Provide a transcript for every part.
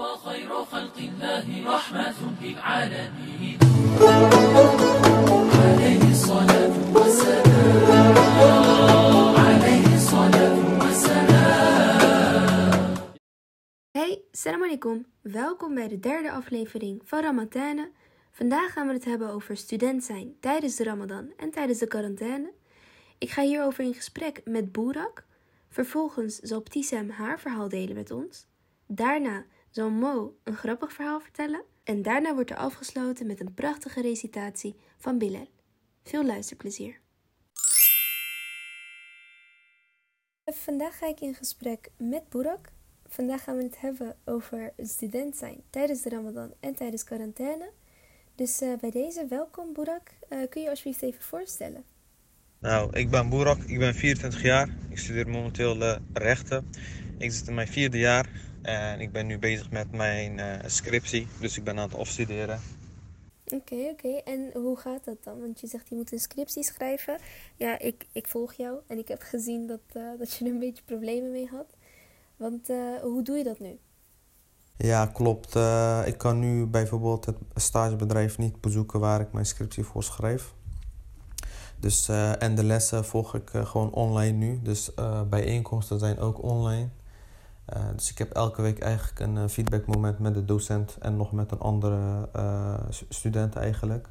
وخير خلق الله رحمة للعالمين عليه الصلاة والسلام عليه الصلاة والسلام Hey, salam alaikum. Welkom bij de derde aflevering van Ramadane. Vandaag gaan we het hebben over student zijn tijdens de Ramadan en tijdens de quarantaine. Ik ga hierover in gesprek met Boerak. Vervolgens zal Ptisam haar verhaal delen met ons. Daarna zal Mo een grappig verhaal vertellen. En daarna wordt er afgesloten met een prachtige recitatie van Bilal. Veel luisterplezier. Vandaag ga ik in gesprek met Boerak. Vandaag gaan we het hebben over student zijn tijdens de Ramadan en tijdens quarantaine. Dus eh, bij deze, welkom Boerak. Eh, kun je alsjeblieft even voorstellen? Nou, ik ben Boerak, ik ben 24 jaar. Ik studeer momenteel eh, rechten. Ik zit in mijn vierde jaar en ik ben nu bezig met mijn eh, scriptie. Dus ik ben aan het afstuderen. Oké, oké. En hoe gaat dat dan? Want je zegt je moet een scriptie schrijven. Ja, ik, ik volg jou en ik heb gezien dat, eh, dat je er een beetje problemen mee had. Want eh, hoe doe je dat nu? Ja, klopt. Eh, ik kan nu bijvoorbeeld het stagebedrijf niet bezoeken waar ik mijn scriptie voor schrijf. Dus, eh, en de lessen volg ik gewoon online nu. Dus eh, bijeenkomsten zijn ook online. Eh, dus ik heb elke week eigenlijk een eh, feedbackmoment met de docent en nog met een andere eh, stu- student eigenlijk.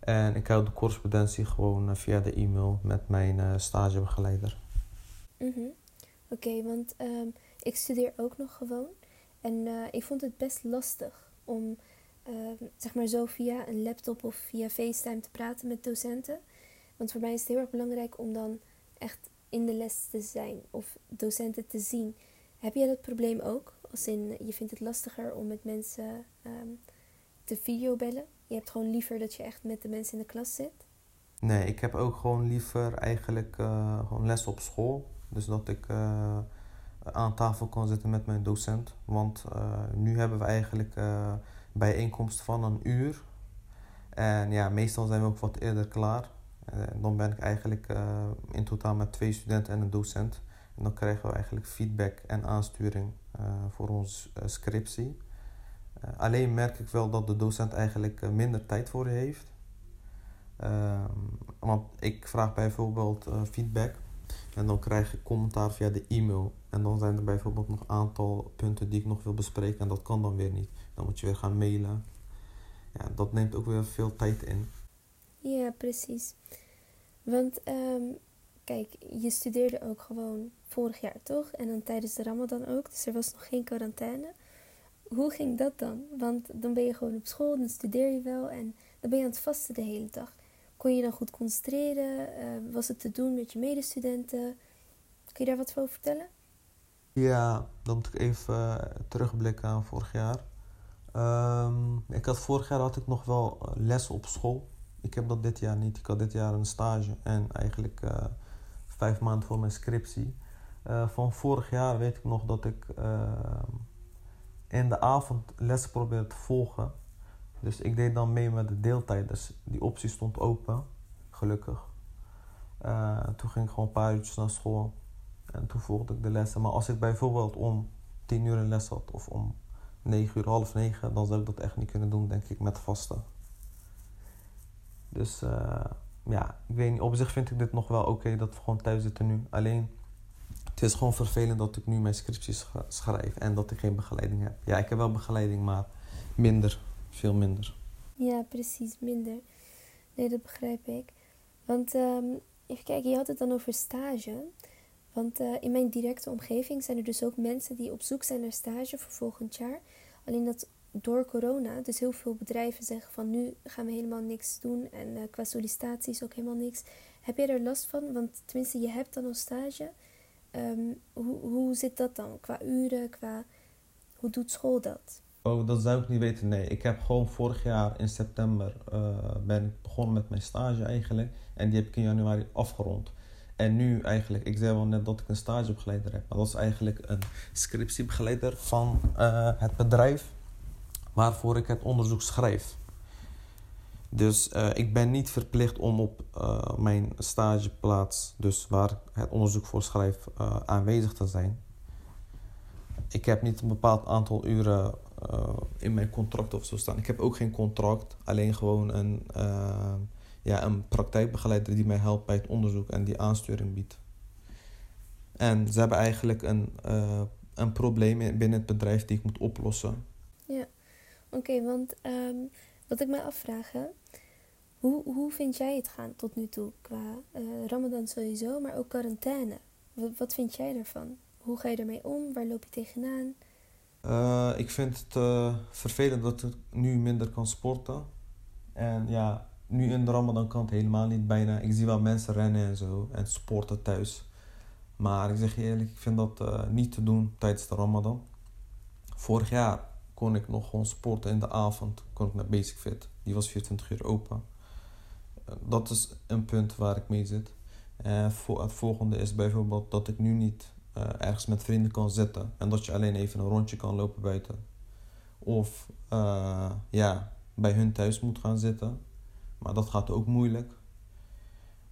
En ik hou de correspondentie gewoon via de e-mail met mijn stagebegeleider. Mhm. Oké, want ehm, ik studeer ook nog gewoon. En ik vond het best lastig om ehm, zeg maar zo via een laptop of via FaceTime te praten met docenten. Want voor mij is het heel erg belangrijk om dan echt in de les te zijn of docenten te zien. Heb jij dat probleem ook? Als in, je vindt het lastiger om met mensen ehm, te videobellen? Je hebt gewoon liever dat je echt met de mensen in de klas zit? Nee, ik heb ook gewoon liever eigenlijk eh, gewoon les op school. Dus dat ik eh, aan tafel kan zitten met mijn docent. Want eh, nu hebben we eigenlijk bijeenkomst van een uur. En ja, meestal zijn we ook wat eerder klaar. Eh, dan ben ik eigenlijk in totaal met twee studenten en een docent. Dan krijgen we eigenlijk feedback en aansturing eh, voor onze eh, scriptie. Eh, alleen merk ik wel dat de docent eigenlijk minder tijd voor heeft. Ehm, want ik vraag bijvoorbeeld feedback en dan krijg ik commentaar via de e-mail. En dan zijn er bijvoorbeeld nog een aantal punten die ik nog wil bespreken en dat kan dan weer niet. Dan moet je weer gaan mailen. Ja, dat neemt ook weer veel tijd in. Ja, precies. Want ehm, kijk, je studeerde ook gewoon vorig jaar, toch? En dan tijdens de Ramadan ook, dus er was nog geen quarantaine. Hoe ging dat dan? Want dan ben je gewoon op school, dan studeer je wel en dan ben je aan het vasten de hele dag. Kon je dan goed concentreren? Eh, was het te doen met je medestudenten? Kun je daar wat over vertellen? Ja, dan moet ik even eh, terugblikken aan vorig jaar. Ehm, ik had, vorig jaar had ik nog wel eh, les op school. Ik heb dat dit jaar niet. Ik had dit jaar een stage en eigenlijk vijf maanden voor mijn scriptie. Eh, van vorig jaar weet ik nog dat ik ehm, in de avond lessen probeerde te volgen. Dus ik deed dan mee met de deeltijd. Dus die optie stond open, gelukkig. Eh, toen ging ik gewoon een paar uurtjes naar school. En toen volgde ik de lessen. Maar als ik bijvoorbeeld om tien uur een les had of om negen uur, half negen, dan zou ik dat echt niet kunnen doen, denk ik, met vasten. Dus eh, ja, ik weet niet. Op zich vind ik dit nog wel oké dat we gewoon thuis zitten nu. Alleen, het is gewoon vervelend dat ik nu mijn scripties sch- schrijf en dat ik geen begeleiding heb. Ja, ik heb wel begeleiding, maar minder. Veel minder. Ja, precies, minder. Nee, dat begrijp ik. Want ehm, even kijken, je had het dan over stage. Want eh, in mijn directe omgeving zijn er dus ook mensen die op zoek zijn naar stage voor volgend jaar. Alleen dat door corona, dus heel veel bedrijven zeggen van nu gaan we helemaal niks doen. En eh, qua sollicitaties ook helemaal niks. Heb jij er last van? Want tenminste, je hebt dan al stage. Ehm, hoe, hoe zit dat dan? Qua uren, qua... Hoe doet school dat? Oh, dat zou ik niet weten. Nee, ik heb gewoon vorig jaar in september eh, ben ik begonnen met mijn stage eigenlijk. En die heb ik in januari afgerond. En nu eigenlijk, ik zei wel net dat ik een stagebegeleider heb. Maar dat is eigenlijk een scriptiebegeleider van eh, het bedrijf waarvoor ik het onderzoek schrijf. Dus eh, ik ben niet verplicht om op eh, mijn stageplaats, dus waar het onderzoek voor schrijf, eh, aanwezig te zijn. Ik heb niet een bepaald aantal uren in mijn contract of zo staan. Ik heb ook geen contract, alleen gewoon een, ja, een praktijkbegeleider die mij helpt bij het onderzoek en die aansturing biedt. En ze hebben eigenlijk een, een probleem in- binnen het bedrijf die ik moet oplossen. Oké, want ehm, wat ik me afvraag, hoe, hoe vind jij het gaan tot nu toe qua eh, Ramadan sowieso, maar ook quarantaine? Wat, wat vind jij daarvan? Hoe ga je ermee om? Waar loop je tegenaan? Eh, ik vind het eh, vervelend dat ik nu minder kan sporten. En ja, nu in de Ramadan kan het helemaal niet bijna. Ik zie wel mensen rennen en zo en sporten thuis. Maar ik zeg je eerlijk, ik vind dat niet te doen tijdens de Ramadan. Vorig jaar kon ik nog gewoon sporten in de avond. Kon ik naar Basic Fit. Die was 24 uur open. Eh, dat is een punt waar ik mee zit. En voor, het volgende is bijvoorbeeld dat ik nu niet eh, ergens met vrienden kan zitten. En dat je alleen even een rondje kan lopen buiten. Of eh, ja, bij hun thuis moet gaan zitten. Maar dat gaat ook moeilijk.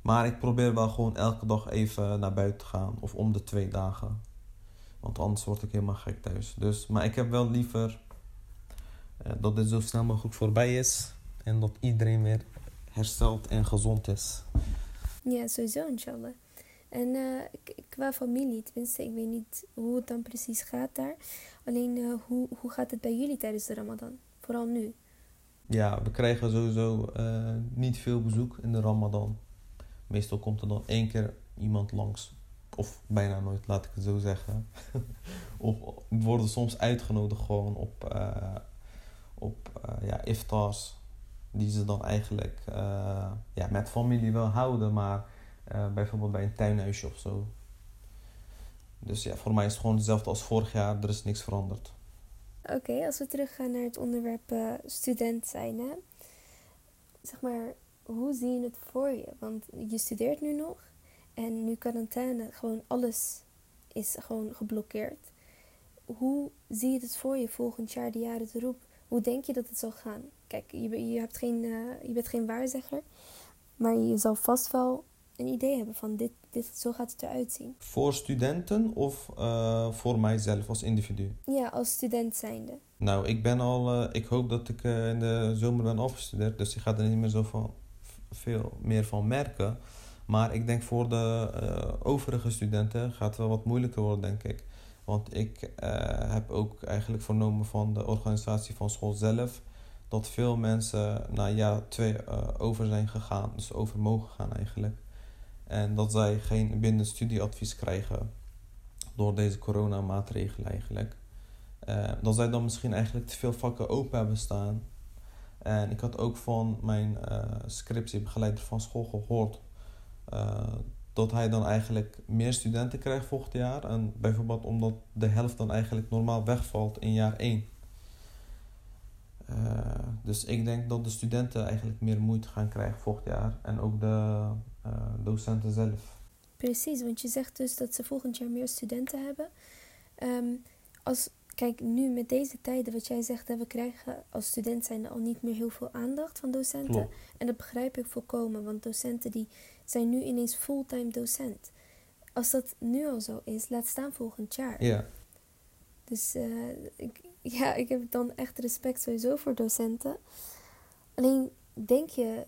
Maar ik probeer wel gewoon elke dag even naar buiten te gaan. Of om de twee dagen. Want anders word ik helemaal gek thuis. Dus, maar ik heb wel liever eh, dat dit zo snel mogelijk voorbij is. En dat iedereen weer hersteld en gezond is. Ja, sowieso, inshallah. En eh, qua familie, tenminste, ik weet niet hoe het dan precies gaat daar. Alleen, eh, hoe, hoe gaat het bij jullie tijdens de Ramadan? Vooral nu. Ja, we krijgen sowieso eh, niet veel bezoek in de Ramadan. Meestal komt er dan één keer iemand langs. Of bijna nooit, laat ik het zo zeggen. of we worden soms uitgenodigd gewoon op, eh, op eh, ja, iftars. Die ze dan eigenlijk eh, ja, met familie wel houden, maar eh, bijvoorbeeld bij een tuinhuisje of zo. Dus ja, voor mij is het gewoon hetzelfde als vorig jaar. Er is niks veranderd. Oké, als we teruggaan naar het onderwerp student zijn, hè? zeg maar, hoe zie je het voor je? Want je studeert nu nog en nu quarantaine, gewoon alles is gewoon geblokkeerd. Hoe zie je het voor je volgend jaar, de jaren erop? Hoe denk je dat het zal gaan? Kijk, je, je, hebt geen, eh, je bent geen waarzegger, maar je zal vast wel een idee hebben van dit, dit, zo gaat het eruit zien. Voor studenten of eh, voor mijzelf als individu? Ja, als student zijnde. Nou, ik ben al, eh, ik hoop dat ik in de zomer ben afgestudeerd, dus ik ga er niet meer zo van, veel meer van merken. Maar ik denk voor de overige studenten gaat het wel wat moeilijker worden, denk ik. Want ik eh, heb ook eigenlijk vernomen van de organisatie van school zelf dat veel mensen na jaar twee eh, over zijn gegaan, dus over mogen gaan eigenlijk. En dat zij geen bindend studieadvies krijgen door deze coronamaatregelen eigenlijk. Eh, dat zij dan misschien eigenlijk te veel vakken open hebben staan. En ik had ook van mijn scriptiebegeleider van school gehoord eh, dat hij dan eigenlijk meer studenten krijgt volgend jaar. En bijvoorbeeld omdat de helft dan eigenlijk normaal wegvalt in jaar 1. Eh, dus ik denk dat de studenten eigenlijk meer moeite gaan krijgen volgend jaar. En ook de eh, docenten zelf. Precies, want je zegt dus dat ze volgend jaar meer studenten hebben. Ehm, als, kijk, nu met deze tijden, wat jij zegt, hè, we krijgen als student zijn al niet meer heel veel aandacht van docenten. Klopt. En dat begrijp ik volkomen, want docenten die zijn nu ineens fulltime docent. Als dat nu al zo is, laat staan volgend jaar. Ja. Dus eh, ik, ja, ik heb dan echt respect sowieso voor docenten. Alleen denk je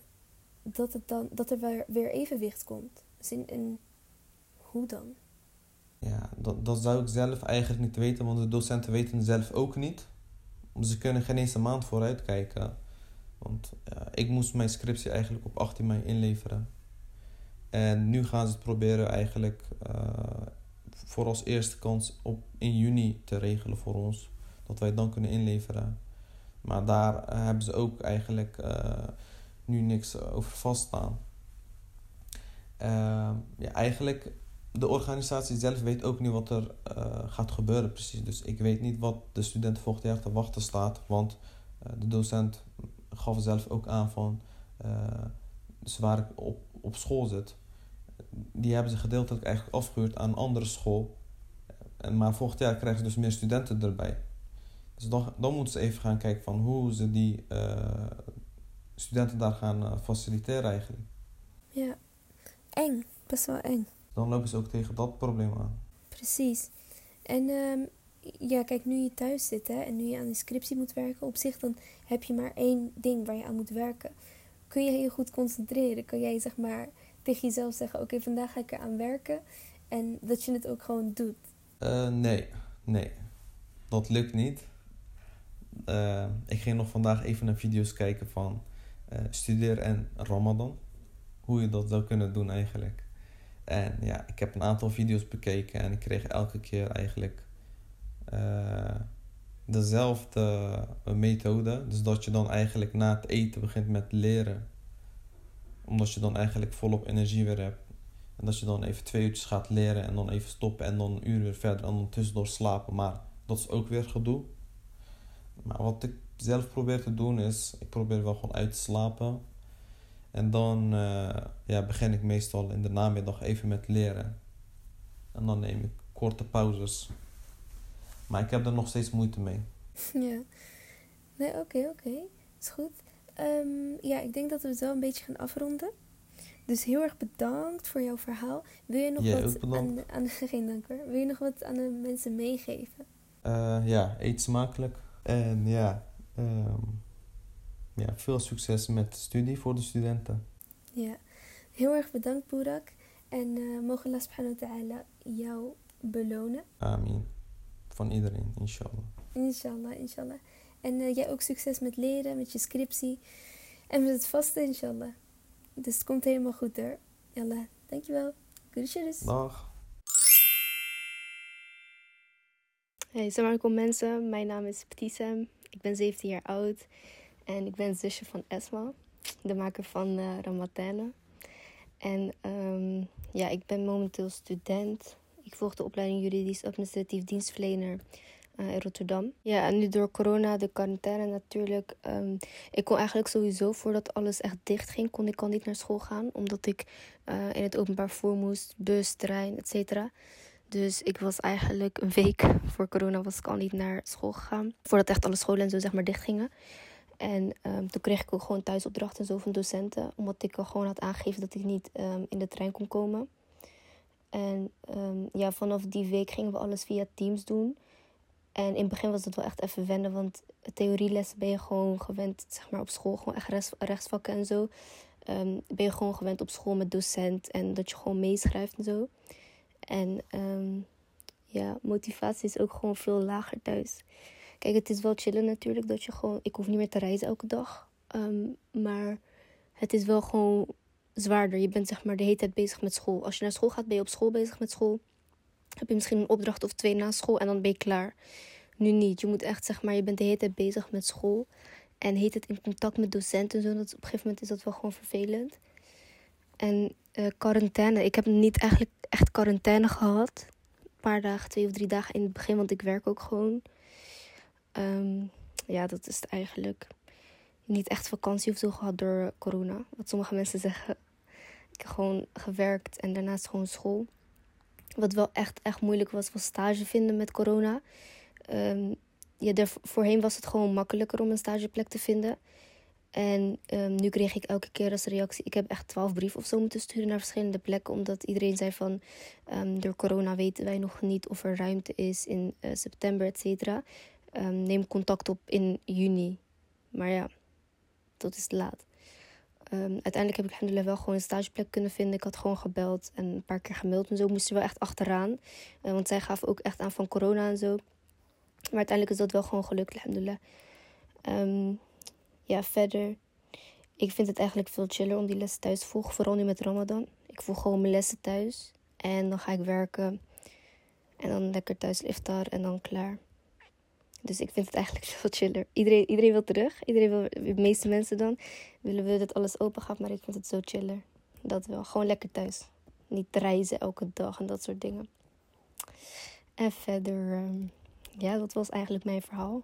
dat, het dan, dat er weer, weer evenwicht komt? Dus in, in, hoe dan? Ja, dat, dat zou ik zelf eigenlijk niet weten, want de docenten weten zelf ook niet. Ze kunnen geen eens een maand vooruit kijken. Want ik moest mijn scriptie eigenlijk op 18 mei inleveren. En nu gaan ze het proberen eigenlijk eh, voor als eerste kans op in juni te regelen voor ons. Dat wij het dan kunnen inleveren. Maar daar eh, hebben ze ook eigenlijk eh, nu niks over vaststaan. Eh, ja, eigenlijk de organisatie zelf weet ook niet wat er eh, gaat gebeuren precies. Dus ik weet niet wat de studenten volgend jaar te wachten staat. Want eh, de docent gaf zelf ook aan van... eh, dus waar ik op, op school zit... die hebben ze gedeeltelijk eigenlijk afgehuurd aan een andere school. En, maar volgend jaar krijgen ze dus meer studenten erbij. Dus dan, dan moeten ze even gaan kijken van hoe ze die studenten daar gaan faciliteren eigenlijk. Ja, eng. Best wel eng. Dan lopen ze ook tegen dat probleem aan. Precies. En ehm, ja, kijk, nu je thuis zit hè, en nu je aan de scriptie moet werken, op zich dan heb je maar één ding waar je aan moet werken. Kun je heel goed concentreren? Kun jij zeg maar tegen jezelf zeggen: Oké, vandaag ga ik eraan werken. En dat je het ook gewoon doet. Eh, nee, nee. Dat lukt niet. Eh, ik ging nog vandaag even naar video's kijken van eh studeren en Ramadan. Hoe je dat zou kunnen doen eigenlijk. En ja, ik heb een aantal video's bekeken en ik kreeg elke keer eigenlijk eh, dezelfde methode. Dus dat je dan eigenlijk na het eten begint met leren. Omdat je dan eigenlijk volop energie weer hebt. En dat je dan even twee uurtjes gaat leren en dan even stoppen en dan een uur weer verder en dan tussendoor slapen. Maar dat is ook weer gedoe. Maar wat ik zelf probeer te doen is, ik probeer wel gewoon uit te slapen. En dan eh, ja, begin ik meestal in de namiddag even met leren. En dan neem ik korte pauzes. Maar ik heb er nog steeds moeite mee. Ja. Nee, oké, oké. Is goed. Ehm, ja, ik denk dat we het wel een beetje gaan afronden. Dus heel erg bedankt voor jouw verhaal. Wil je nog Jij wat aan, de- aan de, geen dank hoor. Wil je nog wat aan de mensen meegeven? Eh, ja, eet smakelijk. En ja, ehm, ja, veel succes met de studie voor de studenten. Ja. Heel erg bedankt, Boerak. En eh mogen Allah subhanahu wa ta'ala jou belonen. Amin. Van iedereen, inshallah. Inshallah, inshallah. En eh, jij ook succes met leren, met je scriptie. En met het vasten, inshallah. Dus het komt helemaal goed hoor. Yallah, dankjewel. Groetjes. Dag. Hey, assalamu alaikum mensen. Mijn naam is Ptisem. Ik ben 17 jaar oud. En ik ben zusje van Esma, de maker van Ramatane. En ehm, ja, ik ben momenteel student. Ik volg de opleiding juridisch administratief dienstverlener eh, in Rotterdam. Ja, en nu door corona, de quarantaine natuurlijk. ehm, ik kon eigenlijk sowieso, voordat alles echt dicht ging, kon ik al niet naar school gaan. Omdat ik eh, in het openbaar vervoer moest, bus, trein, et cetera. Dus ik was eigenlijk een week voor corona was ik al niet naar school gegaan. Voordat echt alle scholen en zo zeg maar dicht gingen. En ehm, toen kreeg ik ook gewoon thuisopdrachten en zo van docenten. Omdat ik gewoon had aangegeven dat ik niet ehm, in de trein kon komen. En ehm, ja, vanaf die week gingen we alles via Teams doen. En in het begin was het wel echt even wennen. Want theorielessen ben je gewoon gewend, zeg maar op school. Gewoon echt rechts, rechtsvakken en zo. Ben je gewoon gewend op school met docent. En dat je gewoon meeschrijft en zo. En ja, motivatie is ook gewoon veel lager thuis. Kijk, het is wel chillen natuurlijk dat je gewoon... Ik hoef niet meer te reizen elke dag. Ehm, maar het is wel gewoon zwaarder. Je bent zeg maar de hele tijd bezig met school. Als je naar school gaat, ben je op school bezig met school. Heb je misschien een opdracht of twee na school en dan ben je klaar. Nu niet. Je moet echt zeg maar, je bent de hele tijd bezig met school. En heet het in contact met docenten en zo. Dat, op een gegeven moment is dat wel gewoon vervelend. En eh, quarantaine. Ik heb niet eigenlijk echt quarantaine gehad. Een paar dagen, twee of drie dagen in het begin, want ik werk ook gewoon. Ehm, ja, dat is het eigenlijk. Niet echt vakantie of zo gehad door corona. Wat sommige mensen zeggen. Ik heb gewoon gewerkt en daarnaast gewoon school. Wat wel echt, echt moeilijk was, was stage vinden met corona. Ja, daar, voorheen was het gewoon makkelijker om een stageplek te vinden. En ehm, nu kreeg ik elke keer als reactie... Ik heb echt twaalf brieven of zo moeten sturen naar verschillende plekken. Omdat iedereen zei van... door corona weten wij nog niet of er ruimte is in eh, september, et cetera. Ehm, neem contact op in juni. Maar ja, dat is laat. Ehm, uiteindelijk heb ik alhamdulillah wel gewoon een stageplek kunnen vinden. Ik had gewoon gebeld en een paar keer gemaild en zo. Moest er wel echt achteraan. Eh, want zij gaven ook echt aan van corona en zo. Maar uiteindelijk is dat wel gewoon gelukt, alhamdulillah. Ehm, ja, verder. Ik vind het eigenlijk veel chiller om die lessen thuis te volgen. Vooral nu met Ramadan. Ik volg gewoon mijn lessen thuis. En dan ga ik werken. En dan lekker thuis iftar en dan klaar. Dus ik vind het eigenlijk veel chiller. Iedereen, iedereen wil terug. Iedereen wil, de meeste mensen dan, willen we dat alles open gaat. Maar ik vind het zo chiller. Dat wel. Gewoon lekker thuis. Niet reizen elke dag en dat soort dingen. En verder, ehm, ja, dat was eigenlijk mijn verhaal.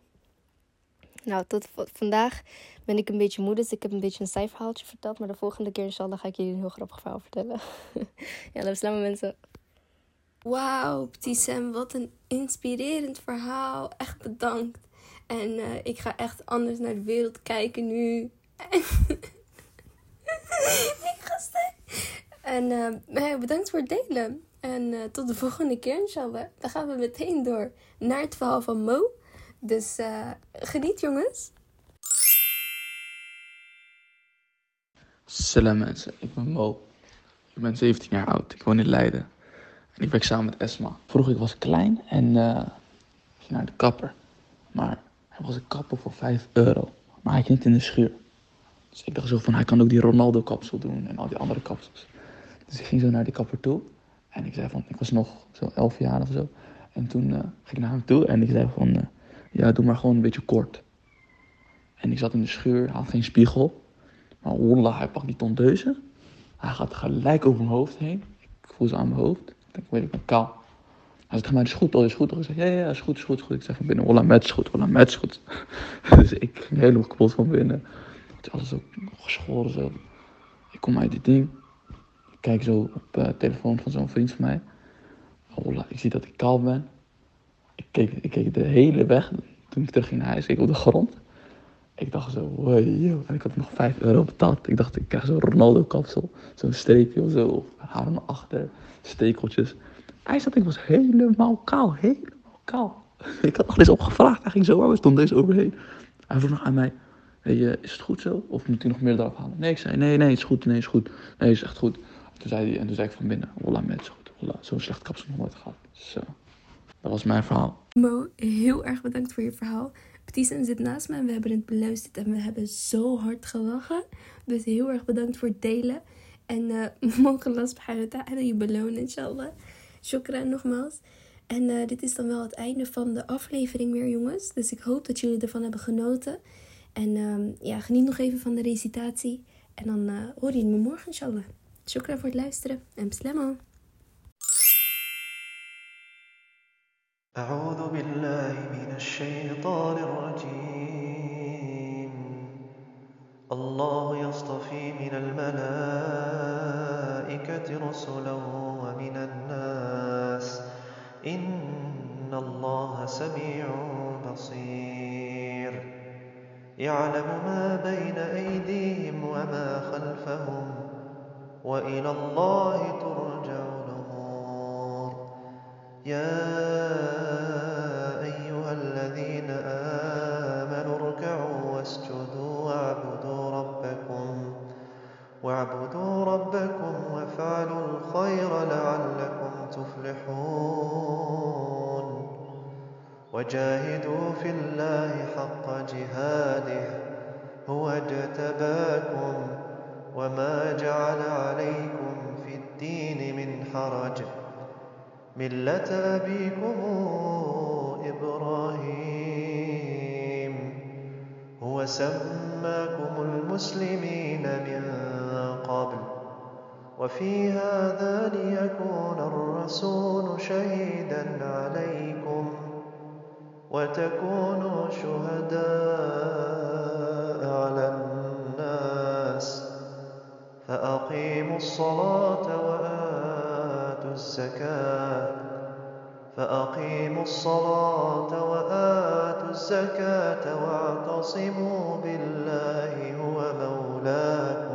Nou, tot vandaag ben ik een beetje moe, dus ik heb een beetje een saai verhaaltje verteld. Maar de volgende keer, inshallah, ga ik jullie een heel grappig verhaal vertellen. ja, dat slamen mensen. Wauw, Ptisem, wat een inspirerend verhaal. Echt bedankt. En eh, ik ga echt anders naar de wereld kijken nu. En eh, bedankt voor het delen. En eh, tot de volgende keer, inshallah. Dan gaan we meteen door naar het verhaal van Mo. Dus geniet, jongens. Salam mensen, ik ben Mo. Ik ben 17 jaar oud. Ik woon in Leiden. Ik werk samen met Esma. Vroeger ik was klein en eh, ging naar de kapper. Maar hij was een kapper voor 5 euro. Maar hij ging niet in de schuur. Dus ik dacht zo van, hij kan ook die Ronaldo kapsel doen en al die andere kapsels. Dus ik ging zo naar die kapper toe. En ik zei van, ik was nog zo 11 jaar of zo. En toen eh, ging ik naar hem toe en ik zei van, eh, ja doe maar gewoon een beetje kort. En ik zat in de schuur, had geen spiegel. Maar wallah, hij pakt die tondeuzen. Hij gaat gelijk over mijn hoofd heen. Ik voel ze aan mijn hoofd. Ik weet ik ben kaal. Hij zegt, maar is goed toch, is goed? Ik zeg, ja, ja, is goed, is goed, goed. Ik zeg van binnen, wallah, met is goed, wallah, met is goed. dus ik ging helemaal kapot van binnen. Het is alles ook geschoren. Ik kom uit dit ding. Ik kijk zo op de telefoon van zo'n vriend van mij. Wallah, ik zie dat ik kaal ben. Ik keek, ik keek de hele weg. Toen ik terug ging naar huis, ik op de grond. Ik dacht zo, wow, en ik had nog 5 euro betaald. Ik dacht, ik krijg zo'n Ronaldo-kapsel. Zo'n streepje of zo, of haar naar achter, stekeltjes. Hij zat, ik was helemaal kaal, helemaal kaal. Ik had nog eens opgevraagd, hij ging zo maar, we stonden deze overheen. Hij vroeg nog aan mij, hey, eh, is het goed zo? Of moet hij nog meer eraf halen? Nee, ik zei, nee, nee, is goed, nee, is goed. Nee, is echt goed. Toen zei hij, en toen zei ik van binnen, wallah, met, goed. Wallah, zo'n slecht kapsel nog nooit gehad. Zo, dat was mijn verhaal. Mo, heel erg bedankt voor je verhaal. Petisen zit naast me en we hebben het beluisterd en we hebben zo hard gelachen. Dus heel erg bedankt voor het delen. En uh, mogen Allah subhanahu ta'ala je belonen, inshallah. Shukran nogmaals. En eh, dit is dan wel het einde van de aflevering weer, jongens. Dus ik hoop dat jullie ervan hebben genoten. En ehm, ja, geniet nog even van de recitatie. En dan uh, hoor je me morgen, inshallah. Shukran voor het luisteren. En beslemo. أعوذ بالله من الشيطان الرجيم. الله يصطفي من الملائكة رسلا ومن الناس. إن الله سميع بصير. يعلم ما بين أيديهم وما خلفهم. وإلى الله ربكم وافعلوا الخير لعلكم تفلحون وجاهدوا في الله حق جهاده هو اجتباكم وما جعل عليكم في الدين من حرج ملة أبيكم إبراهيم هو سماكم المسلمين من قبل. وفي هذا ليكون الرسول شهيدا عليكم وتكونوا شهداء على الناس. فأقيموا الصلاة وآتوا الزكاة. فأقيموا الصلاة وآتوا الزكاة واعتصموا بالله هو مولاكم.